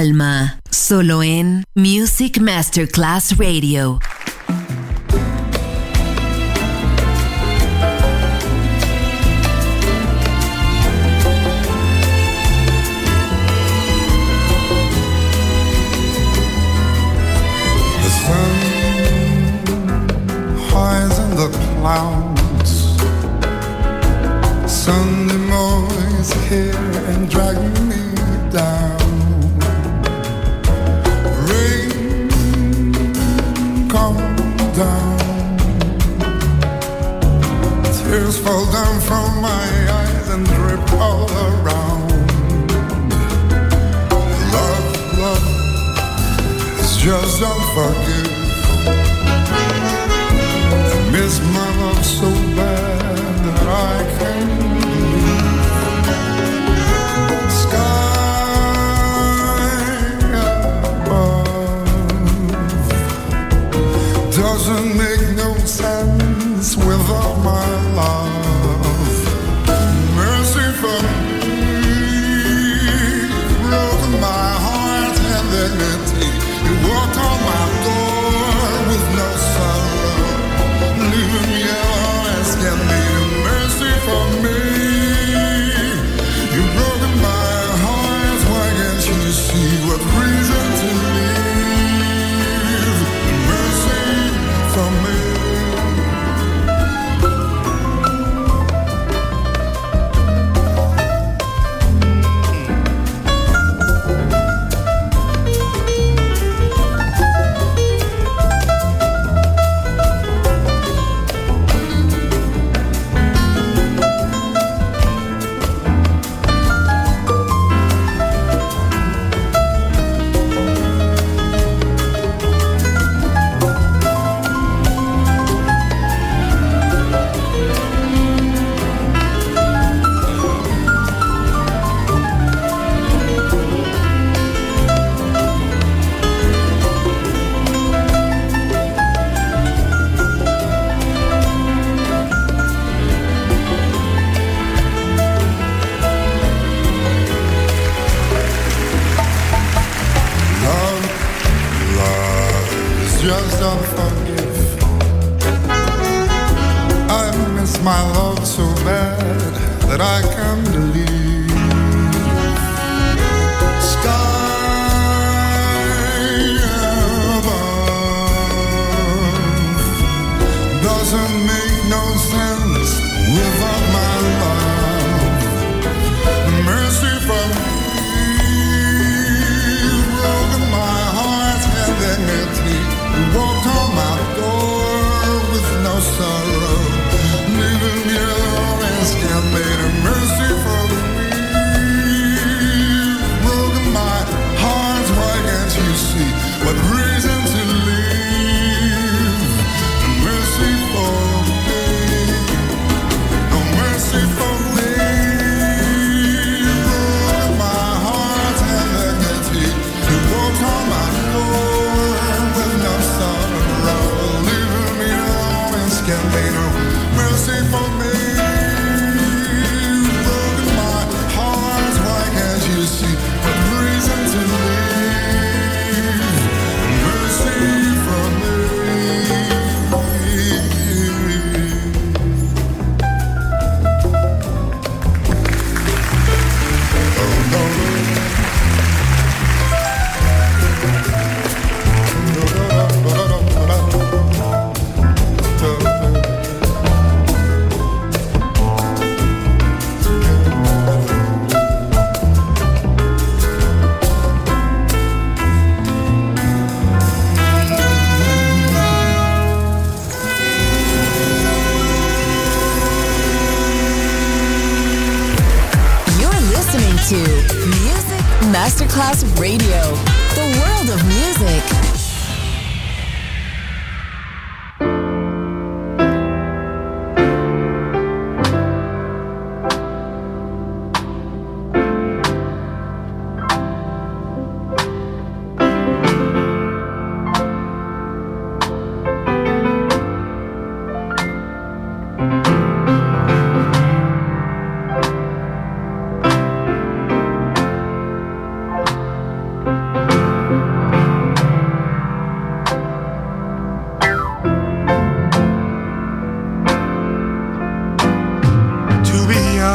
Alma. Solo en Music Masterclass Radio.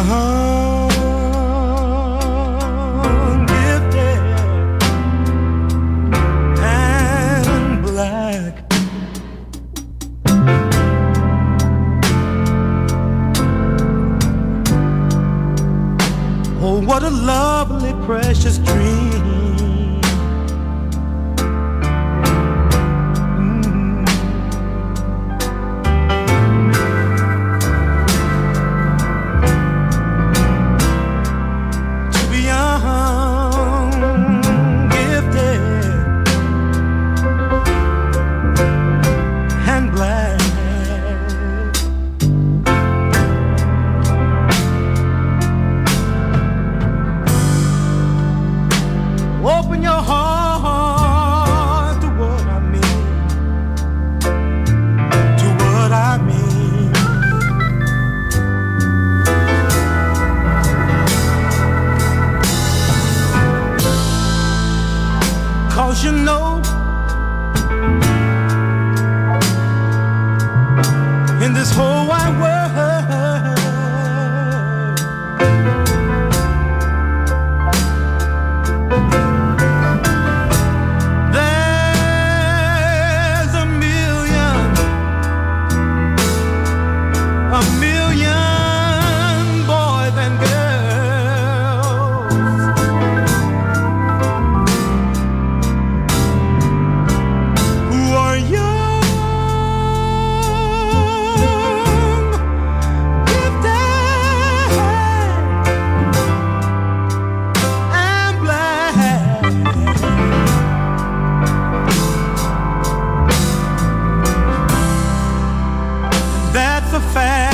heart you know fast.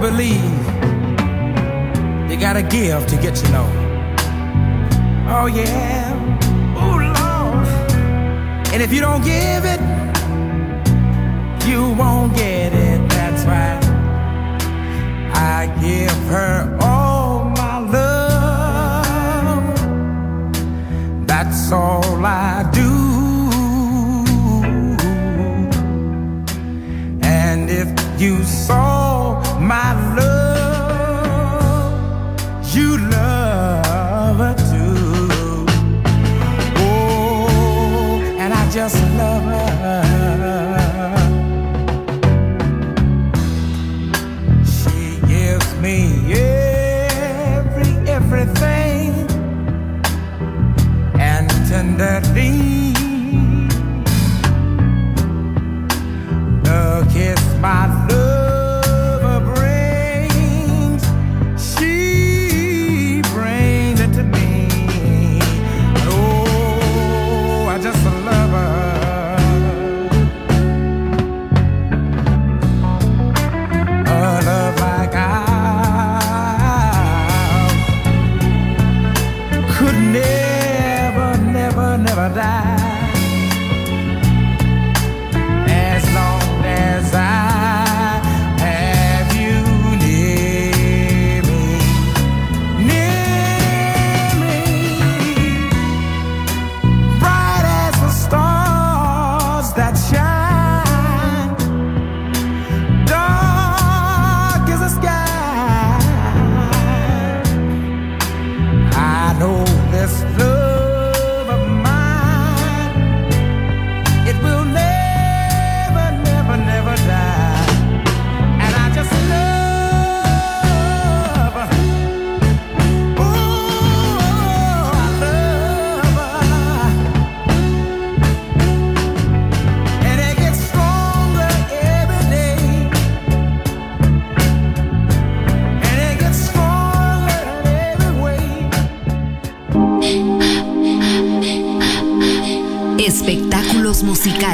believe you gotta give to get you know. Oh yeah, oh Lord. And if you don't give it, you won't get it. That's right. I give her all my love. That's all I do. And if you saw my love, you love her too. Oh, and I just love.